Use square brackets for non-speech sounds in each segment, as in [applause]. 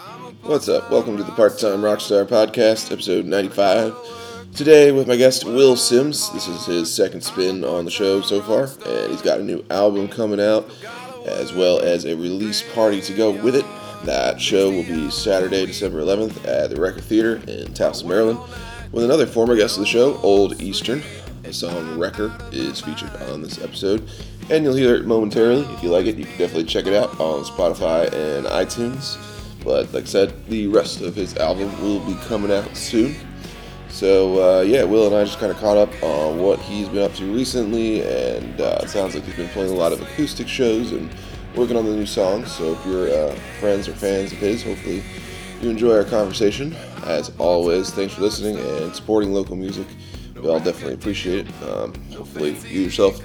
What's up? Welcome to the Part Time Rockstar Podcast, episode 95. Today, with my guest Will Sims. This is his second spin on the show so far, and he's got a new album coming out, as well as a release party to go with it. That show will be Saturday, December 11th at the Recher Theater in Towson, Maryland, with another former guest of the show, Old Eastern. The song Wrecker is featured on this episode, and you'll hear it momentarily. If you like it, you can definitely check it out on Spotify and iTunes. But like I said, the rest of his album will be coming out soon. So uh, yeah, Will and I just kind of caught up on what he's been up to recently, and uh, it sounds like he's been playing a lot of acoustic shows and working on the new songs. So if you're uh, friends or fans of his, hopefully you enjoy our conversation. As always, thanks for listening and supporting local music. We all definitely appreciate it. Um, hopefully you yourself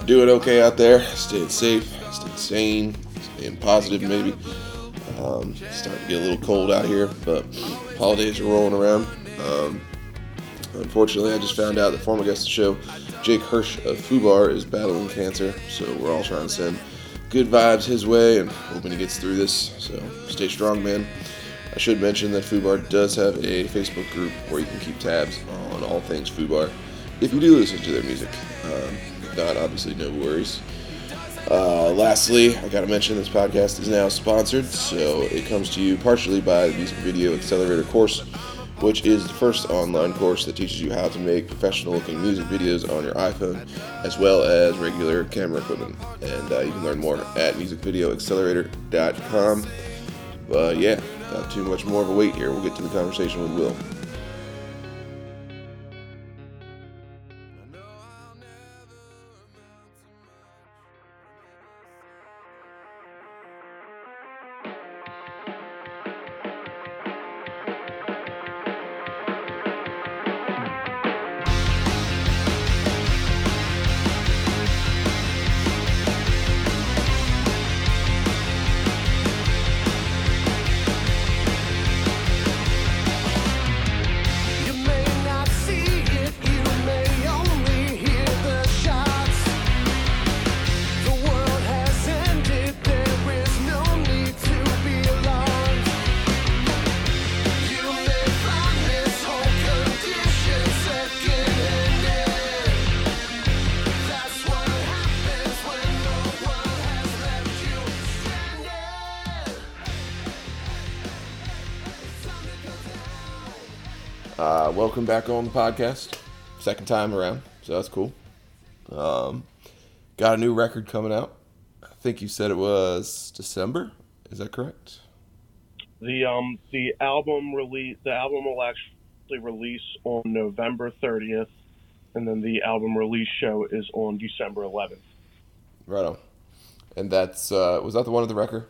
are doing okay out there, staying safe, staying sane, staying positive maybe. Um, starting to get a little cold out here, but holidays are rolling around. Um, unfortunately, I just found out that former guest of the show, Jake Hirsch of Fubar, is battling cancer. So we're all trying to send good vibes his way and hoping he gets through this. So stay strong, man. I should mention that Fubar does have a Facebook group where you can keep tabs on all things Fubar if you do listen to their music. Um, if not, obviously, no worries. Uh, lastly, I gotta mention this podcast is now sponsored, so it comes to you partially by the Music Video Accelerator course, which is the first online course that teaches you how to make professional looking music videos on your iPhone, as well as regular camera equipment. And uh, you can learn more at musicvideoaccelerator.com. But yeah, not too much more of a wait here. We'll get to the conversation with Will. Welcome back on the podcast. Second time around, so that's cool. Um, got a new record coming out. I think you said it was December. Is that correct? The um the album release the album will actually release on November 30th, and then the album release show is on December 11th. Right on. And that's uh, was that the one at the record?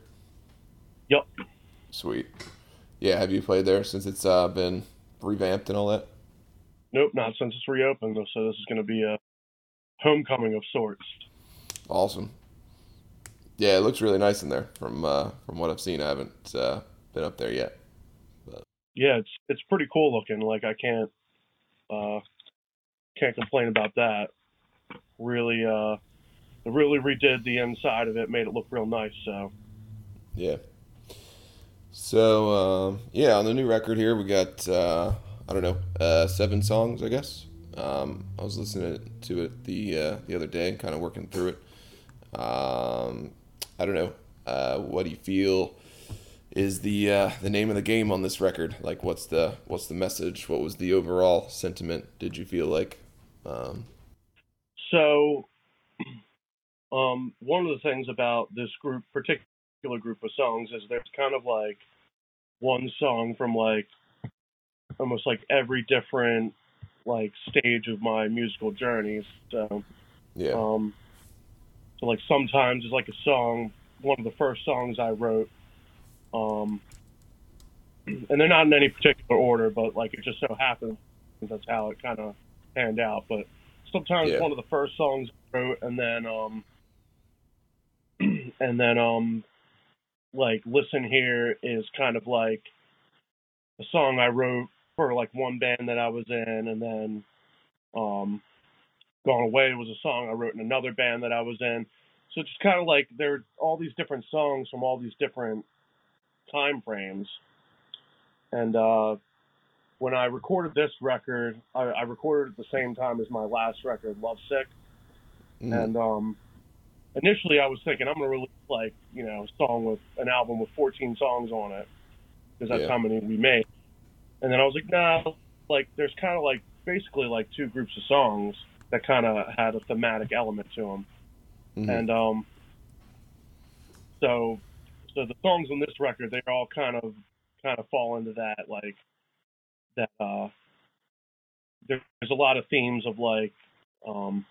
Yep. Sweet. Yeah. Have you played there since it's uh, been revamped and all that? Nope, not since it's reopened. So this is going to be a homecoming of sorts. Awesome. Yeah, it looks really nice in there from uh, from what I've seen. I haven't uh, been up there yet. But. Yeah, it's it's pretty cool looking. Like I can't uh can't complain about that. Really uh really redid the inside of it, made it look real nice. So Yeah. So um, yeah, on the new record here we got uh, I don't know uh, seven songs I guess. Um, I was listening to it the uh, the other day, kind of working through it. Um, I don't know. Uh, what do you feel is the uh, the name of the game on this record? Like, what's the what's the message? What was the overall sentiment? Did you feel like? Um, So, [clears throat] um, one of the things about this group, particular group of songs, is there's kind of like one song from like almost like every different like stage of my musical journey. So, yeah, um, so like sometimes it's like a song, one of the first songs I wrote, um, and they're not in any particular order, but like it just so happens that's how it kind of panned out. But sometimes Yeah. one of the first songs I wrote, and then um, [clears throat] and then um, like listen here is kind of like a song I wrote for like one band that I was in, and then um, Gone Away was a song I wrote in another band that I was in. So it's just kind of like there are all these different songs from all these different time frames. And uh, when I recorded this record, I, I recorded at the same time as my last record, Lovesick. Mm. And um, initially, I was thinking I'm gonna release like you know a song with an album with 14 songs on it because that's Yeah. how many we made. And then I was like, nah, like there's kind of like basically like two groups of songs that kind of had a thematic element to them. Mhm. And um, so so the songs on this record they all kind of kind of fall into that like that uh there, there's a lot of themes of like um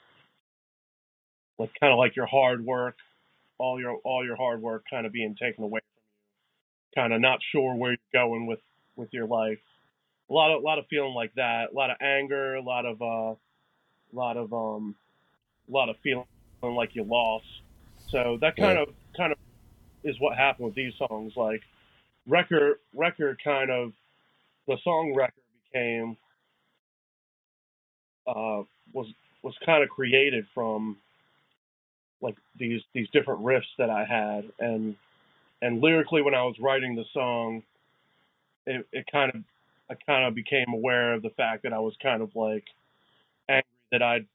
like kind of like your hard work all your all your hard work kind of being taken away from you kind of not sure where you're going with with your life. A lot of a lot of feeling like that a lot of anger a lot of uh a lot of um a lot of feeling like you lost. So that kind Yeah. of kind of is what happened with these songs. Like record record kind of the song record became uh was was kind of created from like these these different riffs that I had and and lyrically when I was writing the song it, it kind of I kind of became aware of the fact that I was kind of like angry that I'd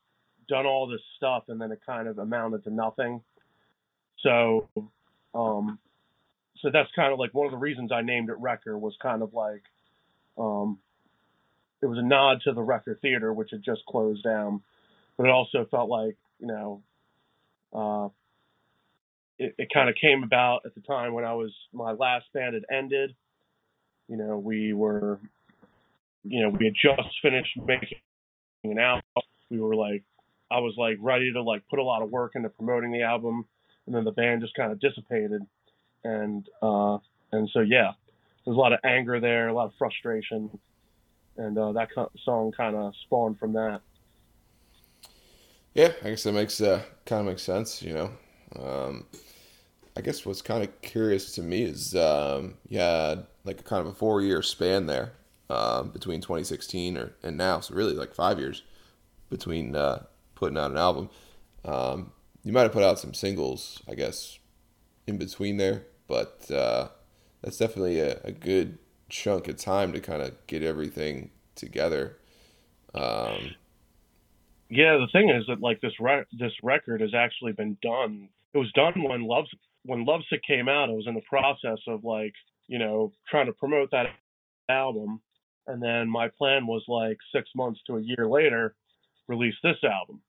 done all this stuff and then it kind of amounted to nothing. So um so that's kind of like one of the reasons I named it Wrecker was kind of like um it was a nod to the Recher Theater which had just closed down. But it also felt like, you know, uh it, it kind of came about at the time when I was my last band had ended. You know, we were you know, we had just finished making an album. We were like I was like ready to like put a lot of work into promoting the album and then the band just kind of dissipated and uh and so yeah there's a lot of anger there a lot of frustration and uh that song kind of spawned from that Yeah, I guess that makes uh, kind of makes sense. You know, um, I guess what's kind of curious to me is um, had like a kind of a four year span there um, between 2016 or and now, so really like five years between uh, putting out an album. Um, you might have put out some singles, I guess, in between there, but uh, that's definitely a, a good chunk of time to kind of get everything together. Um, yeah the thing is that like this re- this record has actually been done it was done when love when lovesick came out. I was in the process of like you know trying to promote that album. And then my plan was like six months to a year later release this album.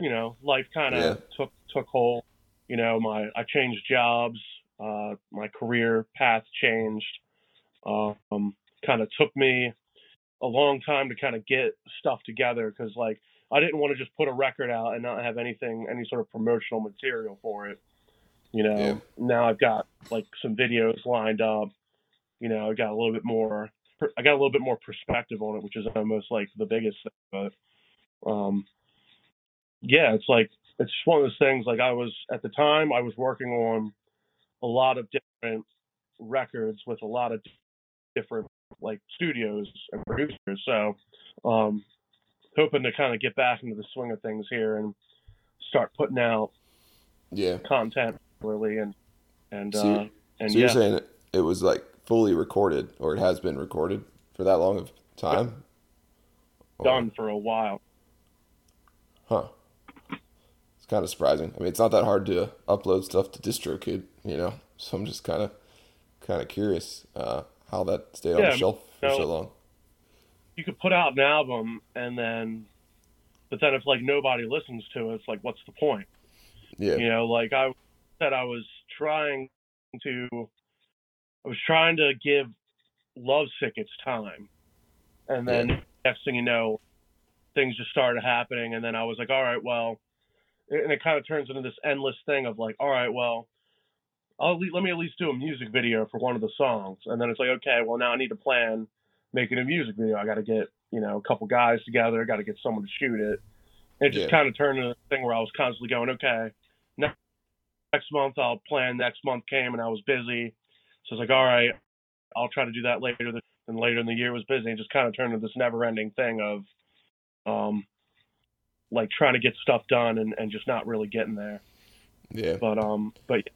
You know life kind of Yeah. took took hold. You know my i changed jobs uh my career path changed um kind of took me a long time to kind of get stuff together because like I didn't want to just put a record out and not have anything, any sort of promotional material for it. You know, Yeah. now I've got like some videos lined up. You know, I got a little bit more, I got a little bit more perspective on it, which is almost like the biggest thing. But, um, yeah, it's like, it's just one of those things. Like I was, at the time, I was working on a lot of different records with a lot of different like studios and producers. So, um, hoping to kind of get back into the swing of things here and start putting out yeah. content really and and So uh and so yeah you're saying it, was like fully recorded, or it has been recorded for that long of time? Or- done for a while. Huh. It's kind of surprising. I mean, it's not that hard to upload stuff to DistroKid, you know. So I'm just kind of, kind of curious uh, how that stayed on the shelf for no. so long. You could put out an album and then but then if like nobody listens to it, it's like what's the point? Yeah. You know, like I said I was trying to I was trying to give Lovesick its time. And then next thing you know, things just started happening and then I was like, All right, well and it kind of turns into this endless thing of like, all right, well, I'll le- let me at least do a music video for one of the songs, and then it's like, okay, well now I need to plan making a music video. I got to get you know a couple guys together, I got to get someone to shoot it. And it just Yeah. kind of turned into a thing where I was constantly going, okay, next next month I'll plan. Next month came and I was busy, so I was like, all right, I'll try to do that later. And later in the year was busy. It just kind of turned into this never-ending thing of, um, like trying to get stuff done and, and just not really getting there. Yeah. But um, but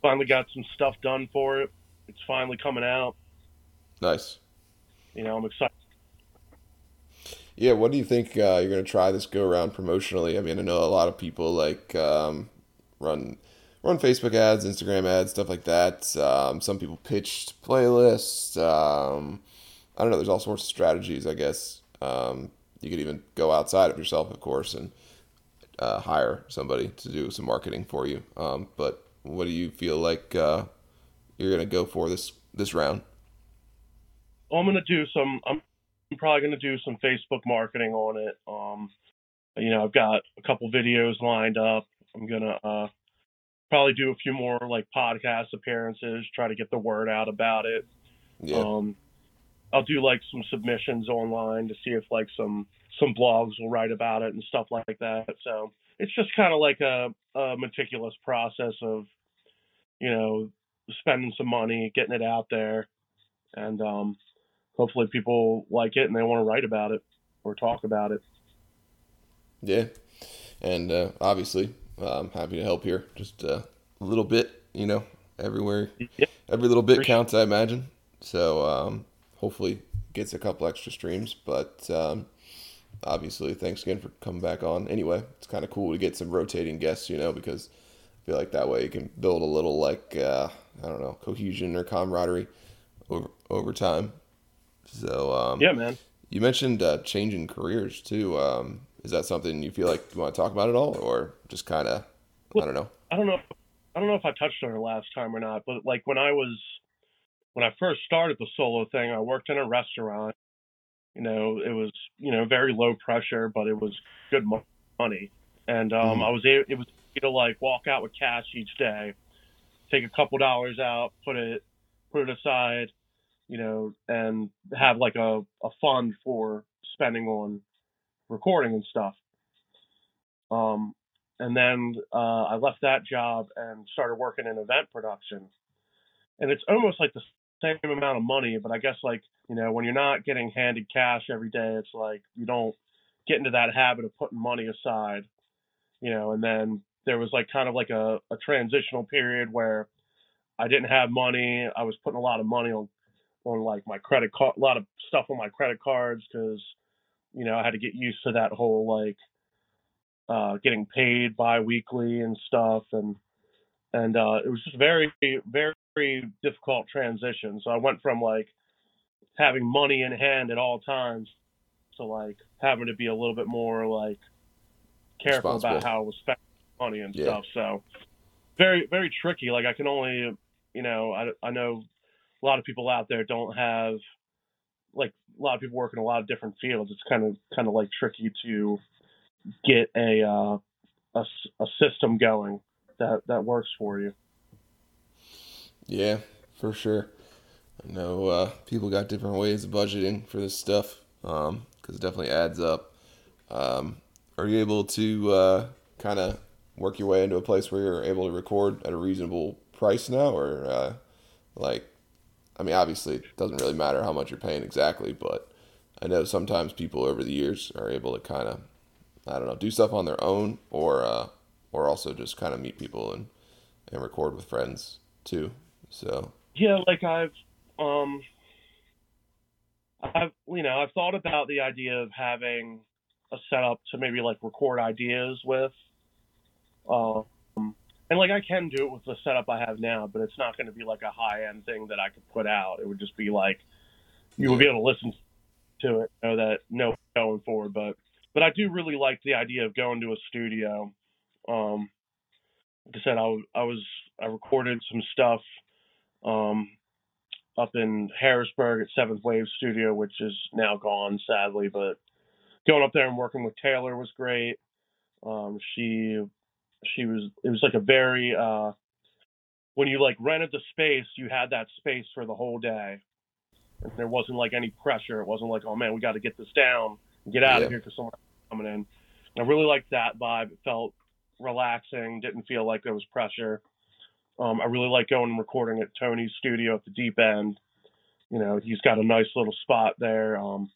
finally got some stuff done for it. it's finally coming out. Nice. You know, I'm excited. Yeah, what do you think uh, you're gonna try this go around promotionally? I mean, I know a lot of people like um, run run Facebook ads, Instagram ads, stuff like that. Um, some people pitched playlists. Um, I don't know. There's all sorts of strategies, I guess. Um, you could even go outside of yourself, of course, and uh, hire somebody to do some marketing for you. Um, but what do you feel like uh, you're gonna go for this this round? I'm gonna do some. I'm probably gonna do some Facebook marketing on it. Um, you know, I've got a couple videos lined up. I'm gonna uh, probably do a few more like podcast appearances, try to get the word out about it. Yeah, Um, I'll do like some submissions online to see if like some some blogs will write about it and stuff like that. So it's just kind of like a, a meticulous process of, you know, spending some money, getting it out there, and um, hopefully people like it and they want to write about it or talk about it. yeah, and uh, obviously, uh, I'm happy to help here. Just uh, a little bit, you know, everywhere, Yeah. every little bit Appreciate- counts, I imagine. So um, hopefully, gets a couple extra streams. But um, obviously, thanks again for coming back on. Anyway, it's kind of cool to get some rotating guests, you know, because I feel like that way you can build a little like uh, I don't know cohesion or camaraderie over over time. So um, Yeah, man. You mentioned uh, changing careers too. Um, is that something you feel like you want to talk about at all, or just kind of, I don't know? I don't know. I don't know if I touched on it last time or not, but like when I was when I first started the solo thing, I worked in a restaurant. You know, it was you know very low pressure, but it was good money, and um, Mhm. I was able, it was able to like walk out with cash each day, take a couple dollars out, put it put it aside, you know, and have like a a fund for spending on recording and stuff. Um, and then uh, I left that job and started working in event production. And it's almost like the same amount of money, but I guess like you know when you're not getting handed cash every day, it's like you don't get into that habit of putting money aside, you know. And then there was like kind of like a, a transitional period where I didn't have money. I was putting a lot of money on on like my credit card, a lot of stuff on my credit cards because you know I had to get used to that whole like uh, getting paid bi-weekly and stuff and and uh, it was just very very difficult transition. So i went from like having money in hand at all times to like having to be a little bit more like careful about how i was spending money and Yeah. stuff. So very very tricky. Like i can only you know i, I know a lot of people out there don't have like a lot of people work in a lot of different fields it's kind of kind of like tricky to get a uh, a, a system going that that works for you. Yeah, for sure. I know uh, people got different ways of budgeting for this stuff because it definitely adds up. Um, are you able to uh, kind of work your way into a place where you're able to record at a reasonable price now, or uh, like, I mean, obviously it doesn't really matter how much you're paying exactly, but I know sometimes people over the years are able to kind of, I don't know, do stuff on their own, or uh, or also just kind of meet people and and record with friends too. So Yeah, like I've um I've you know I've thought about the idea of having a setup to maybe like record ideas with, um, and like I can do it with the setup I have now, but it's not going to be like a high end thing that I could put out. It would just be like you would be able to listen to it, know that no going forward. But but I do really like the idea of going to a studio. Um, like I said, I, I was I recorded some stuff um, up in Harrisburg at Seventh Wave Studio, which is now gone sadly. But going up there and working with Taylor was great. Um, she she was it was like a very uh, when you like rented the space, you had that space for the whole day, and there wasn't like any pressure. It wasn't like oh man, we got to get this down and get out Yeah. of here because someone's coming in. And I really liked that vibe. It felt relaxing. Didn't feel like there was pressure. Um, I really like going and recording at Tony's studio at the deep end. You know, he's got a nice little spot there. Um,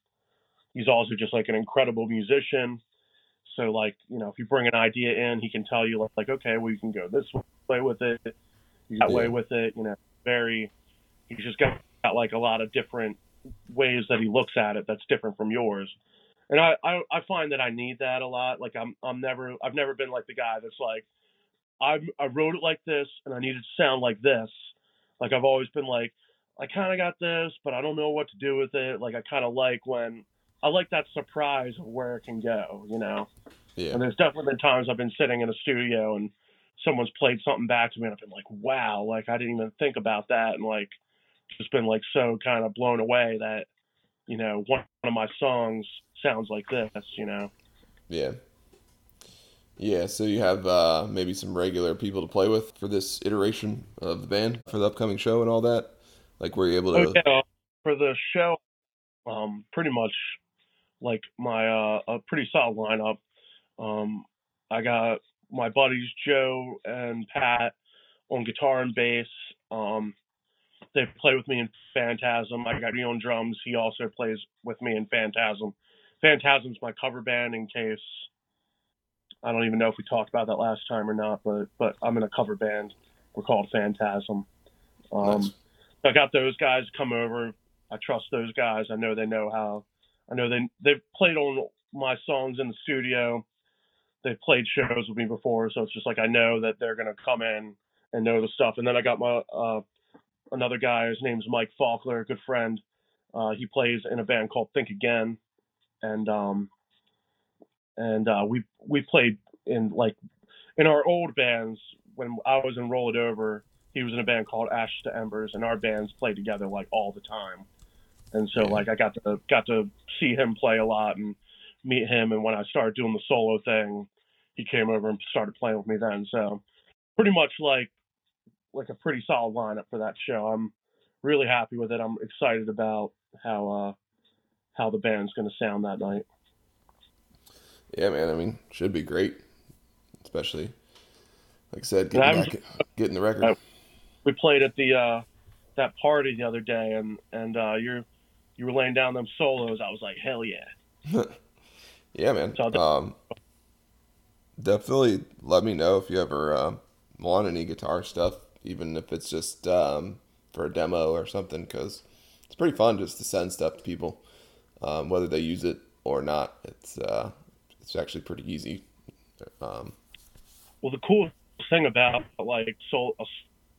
he's also just like an incredible musician. So like, you know, if you bring an idea in, he can tell you like, like okay, well you can go this way with it, that way with it. You know, very, he's just got, got like a lot of different ways that he looks at it that's different from yours. And I, I I find that I need that a lot. Like I'm I'm never I've never been like the guy that's like I I wrote it like this and I need it to sound like this. Like I've always been like I kind of got this, but I don't know what to do with it. Like I kind of like when I like that surprise of where it can go, you know. Yeah. And there's definitely been times I've been sitting in a studio and someone's played something back to me and I've been like, wow, like I didn't even think about that and like just been like so kind of blown away that, you know, one of my songs sounds like this, you know. Yeah. Yeah, so you have uh, maybe some regular people to play with for this iteration of the band for the upcoming show and all that. Like, were you able to? Oh, yeah, for the show, um, pretty much like my uh, a pretty solid lineup. Um, I got my buddies Joe and Pat on guitar and bass. Um, they play with me in Phantasm. I got me on drums. He also plays with me in Phantasm. Phantasm's my cover band in case I don't even know if we talked about that last time or not, but but I'm in a cover band. We're called Phantasm. Um, Nice. I got those guys come over. I trust those guys. I know they know how. I know they they've played on my songs in the studio. They've played shows with me before, so it's just like I know that they're gonna come in and know the stuff. And then I got my uh, another guy. His name's Mike Faulkner, a good friend. Uh, he plays in a band called Think Again, and um, and uh, we we played in like in our old bands when I was in Roll It Over. He was in a band called Ash to Embers, and our bands played together like all the time. And so like I got to got to see him play a lot and meet him. And when I started doing the solo thing, he came over and started playing with me then. So pretty much like like a pretty solid lineup for that show. I'm really happy with it. I'm excited about how uh how the band's going to sound that night. Yeah, man. I mean, should be great, especially like I said, getting back, getting the record. I- we played at the uh that party the other day and and uh you're you were laying down them solos i was like hell yeah [laughs] Yeah, man. So Um, definitely let me know if you ever uh, want any guitar stuff, even if it's just um, for a demo or something, because it's pretty fun just to send stuff to people, um, whether they use it or not. It's uh, it's actually pretty easy. Um, well the cool thing about like sol- a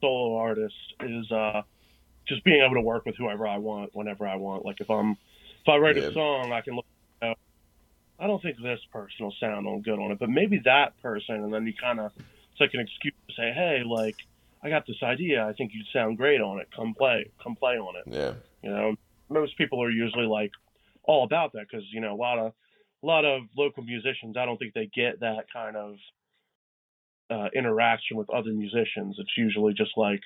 solo artist is uh just being able to work with whoever i want whenever i want like if i'm if i write Yeah. a song i can look you know, i don't think this person will sound on good on it but maybe that person and then you kind of it's like an excuse to say hey like i got this idea i think you'd sound great on it come play come play on it yeah, You know, most people are usually like all about that because you know a lot of a lot of local musicians. I don't think they get that kind of uh, interaction with other musicians. It's usually just like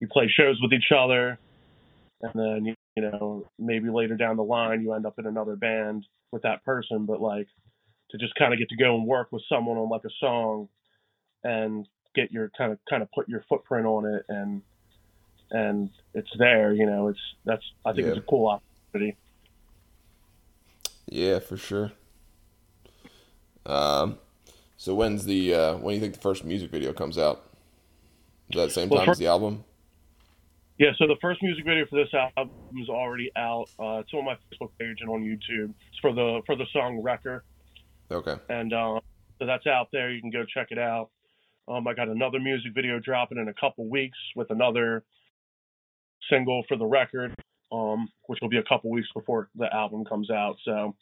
you play shows with each other, and then you, you know maybe later down the line you end up in another band with that person. But like to just kind of get to go and work with someone on like a song and get your kind of kind of put your footprint on it and and it's there you know it's that's i think it's a cool opportunity yeah, for sure. Um, so when's the uh, when do you think the first music video comes out? Is that the same Well, time as the album? Yeah so the first music video for this album is already out. Uh, it's on my facebook page and on youtube. It's for the for the song wrecker. Okay. and uh, so that's out there. You can go check it out. Um, i got another music video dropping in a couple weeks with another single for the record um, which will be a couple weeks before the album comes out. So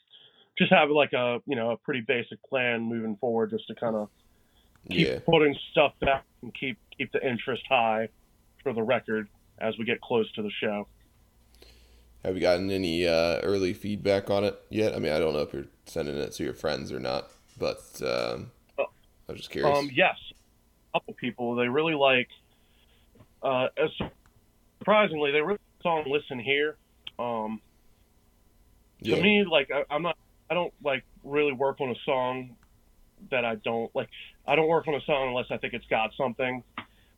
just have like a you know a pretty basic plan moving forward just to kind of keep Yeah. putting stuff back and keep keep the interest high for the record as we get close to the show. Have you gotten any uh, early feedback on it yet? I mean, I don't know if you're sending it to your friends or not, but um, I was just curious. Um, yes, a couple people they really like. Uh, as surprisingly, they really like the song "Listen Here." Um, yeah. To me, like I, I'm not, I don't like really work on a song that I don't like. I don't work on a song unless I think it's got something.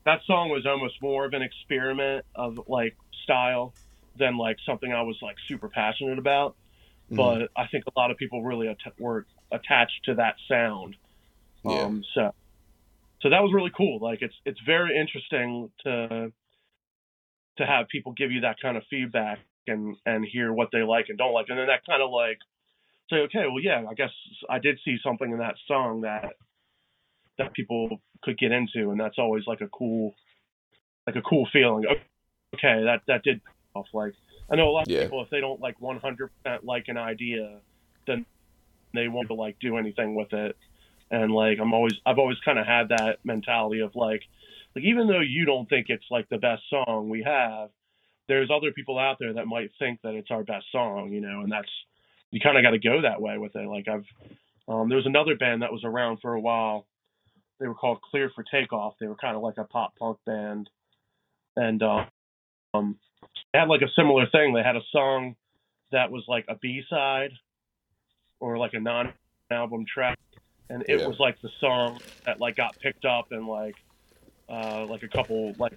That song was almost more of an experiment of like style than like something I was like super passionate about. Mhm. But I think a lot of people really at- were attached to that sound. Yeah. Um, so, so that was really cool. Like it's it's very interesting to to have people give you that kind of feedback and and hear what they like and don't like, and then that kind of like say, okay, well, yeah, I guess I did see something in that song that that people could get into, and that's always like a cool like a cool feeling. Okay, that that did pay off. Like I know a lot of Yeah. people if they don't like 100% like an idea, then they won't to like do anything with it. And like I'm always I've always kind of had that mentality of like like even though you don't think it's like the best song we have, there's other people out there that might think that it's our best song, you know, and that's you kind of got to go that way with it. Like I've um, there was another band that was around for a while. They were called Clear for Takeoff. They were kind of like a pop punk band, and um, um, they had like a similar thing. They had a song that was like a B side or like a non album track, and it Yeah. was like the song that like got picked up and like uh, like a couple like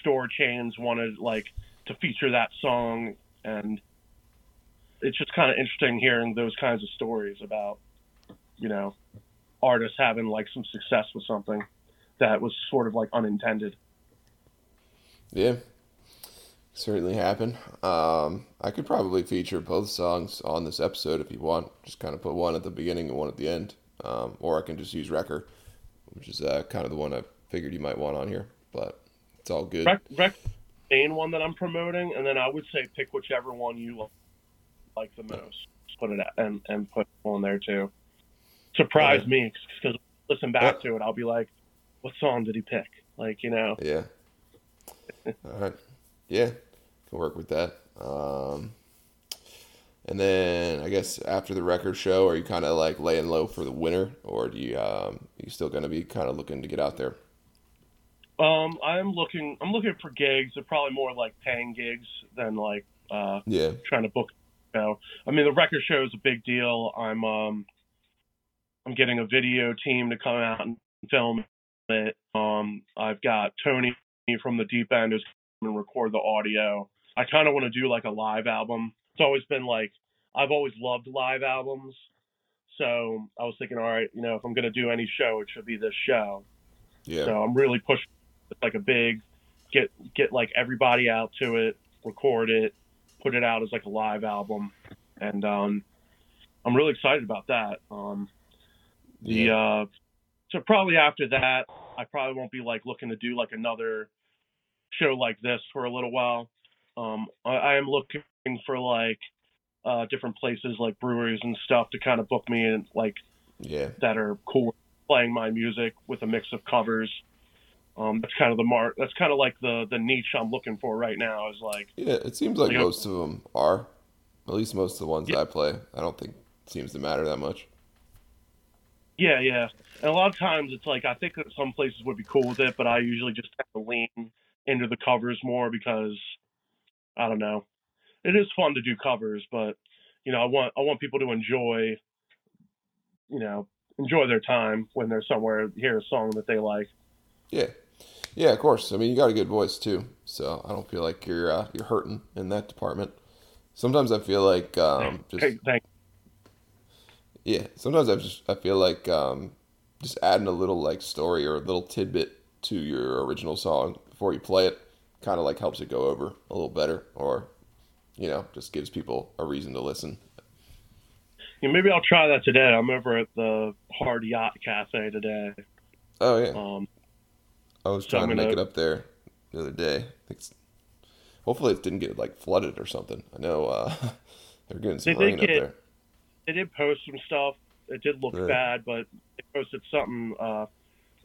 store chains wanted like to feature that song and it's just kind of interesting hearing those kinds of stories about you know artists having like some success with something that was sort of like unintended Yeah, certainly happened. Um, I could probably feature both songs on this episode if you want. Just kind of put one at the beginning and one at the end, um, or I can just use Wrecker, which is uh, kind of the one I figured you might want on here. But it's all good. Rec, rec main one that i'm promoting and then i would say pick whichever one you like the most put it and and put on there too surprise me because listen back to it i'll be like what song did he pick like you know Yeah. [laughs] All right. Yeah, can work with that. Um, and then I guess after the record show, are you kind of like laying low for the winter, or do you um, you still going to be kind of looking to get out there? Um, I'm looking. I'm looking for gigs. They're probably more like paying gigs than like uh, Yeah. trying to book. You know, I mean, the record show is a big deal. I'm um, I'm getting a video team to come out and film it. Um, I've got Tony from the Deep End who's going to record the audio. I kind of want to do like a live album. It's always been like I've always loved live albums. So I was thinking, all right, you know, if I'm going to do any show, it should be this show. Yeah. So I'm really pushing it's like a big get get like everybody out to it, record it, put it out as like a live album, and um, I'm really excited about that. Um, the Yeah. uh, so probably after that, I probably won't be like looking to do like another show like this for a little while. Um, I, I am looking for like uh, different places like breweries and stuff to kind of book me in like Yeah. that are cool playing my music with a mix of covers. Um, that's kind of the mark. That's kind of like the the niche I'm looking for right now. Is like Yeah. It seems like Yeah. most of them are. At least most of the ones Yeah. I play. I don't think it seems to matter that much. Yeah, yeah. And a lot of times it's like I think that some places would be cool with it, but I usually just have to lean into the covers more because I don't know. It is fun to do covers, but you know I want I want people to enjoy, you know, enjoy their time when they're somewhere hear a song that they like. Yeah. Yeah, of course. I mean, you got a good voice too, so I don't feel like you're uh, you're hurting in that department. Sometimes I feel like um, just Hey, thank Yeah, sometimes I just I feel like um, just adding a little like story or a little tidbit to your original song before you play it, kind of like helps it go over a little better, or you know, just gives people a reason to listen. Yeah, maybe I'll try that today. I'm over at the Hard Yacht Cafe today. Oh yeah, Um, I was trying to make it up there the other day. It's- hopefully it didn't get like flooded or something. I know uh, [laughs] they're getting some They rain up get- there. They did post some stuff. It did look bad, but they posted something uh,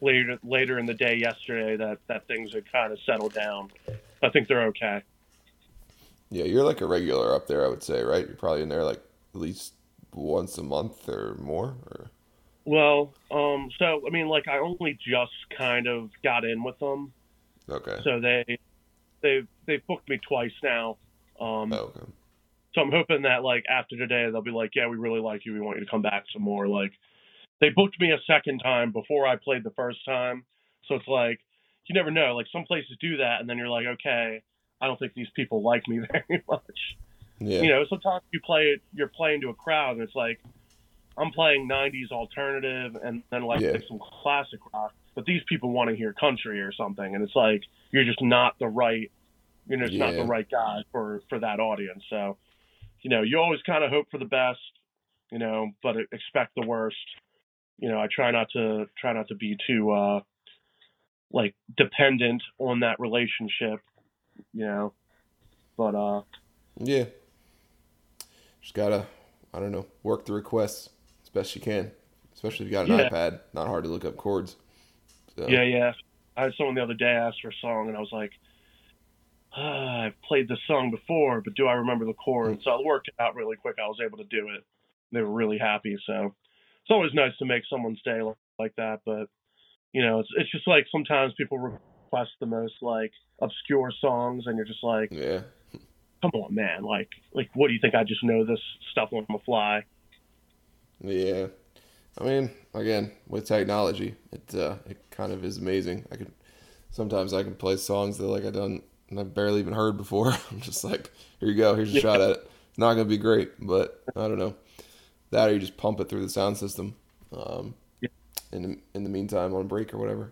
later later in the day yesterday that that things had kind of settled down. I think they're okay. Yeah, you're like a regular up there, I would say, right? You're probably in there like at least once a month or more. Or Well, um, so I mean, like I only just kind of got in with them, okay, so they they they booked me twice now. Um, oh, okay. So I'm hoping that like after today they'll be like, yeah, we really like you. We want you to come back some more. Like they booked me a second time before I played the first time. So it's like you never know. Like some places do that, and then you're like, okay, I don't think these people like me [laughs] very much. yeah, You know, sometimes you play it, you're playing to a crowd, and it's like I'm playing '90s alternative, and then like Yeah. some classic rock. But these people want to hear country or something, and it's like you're just not the right you're just not the right guy for for that audience. So, you know, you always kind of hope for the best, you know, but expect the worst. You know, I try not to try not to be too uh like dependent on that relationship, you know. But uh Yeah. Just gotta, I don't know, work the requests as best you can. Especially if you got an Yeah. iPad. Not hard to look up chords. So, Yeah, yeah. I had someone the other day ask for a song, and I was like, ah, [sighs] I've played this song before, but do I remember the chords? So I worked it out really quick. I was able to do it. They were really happy. So it's always nice to make someone stay li- like that. But you know, it's it's just like sometimes people request the most like obscure songs, and you're just like, Yeah. come on, man. Like, like what do you think? I just know this stuff on the fly. Yeah. I mean, again, with technology, it uh, it kind of is amazing. I could sometimes I can play songs that like I don't I've barely even heard before. [laughs] I'm just like, here you go, here's a Yeah. shot at it. It's not gonna be great, but I don't know. That or you just pump it through the sound system. Um, Yeah. in the, in the meantime on break or whatever.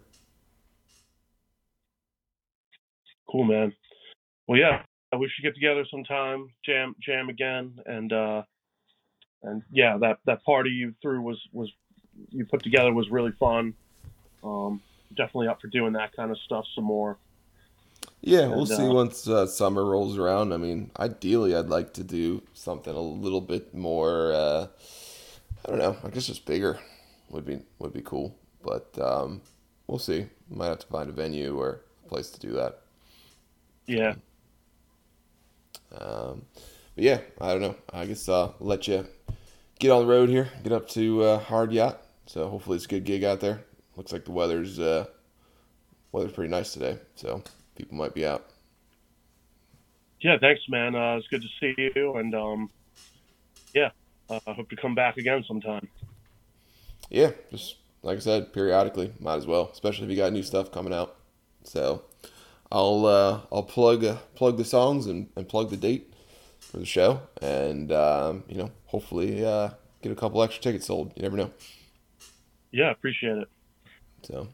Cool, man. Well, yeah, we should get together sometime, jam, jam again, and uh, and yeah, that that party you threw was was you put together was really fun. Um, definitely up for doing that kind of stuff some more. Yeah, we'll And, see uh, once uh, summer rolls around. I mean, ideally, I'd like to do something a little bit more. Uh, I don't know. I guess just bigger would be would be cool. But um, we'll see. Might have to find a venue or a place to do that. Yeah, Um, but yeah, I don't know. I guess I'll let you get on the road here. Get up to uh, Hard Yacht. So hopefully it's a good gig out there. Looks like the weather's uh, weather's pretty nice today. So people might be out. yeah. Thanks, man. Uh, it's good to see you, and um, yeah, uh, I hope to come back again sometime. Yeah, just like I said, periodically, might as well, especially if you got new stuff coming out. So, I'll uh, I'll plug uh, plug the songs and, and plug the date for the show, and um, you know, hopefully uh, get a couple extra tickets sold. You never know. Yeah, appreciate it. So,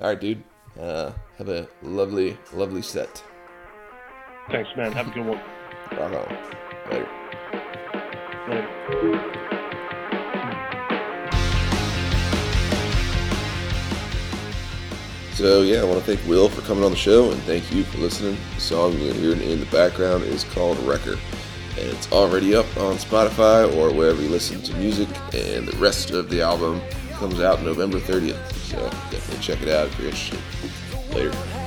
all right, dude. Uh, have a lovely, lovely set. Thanks, man. Have a good one. Rock on. Later. Later. So yeah, I want to thank Will for coming on the show, and thank you for listening. The song you're hearing in the background is called "Wrecker," and it's already up on Spotify or wherever you listen to music. And the rest of the album comes out November 30th, so definitely check it out if you're interested. Later.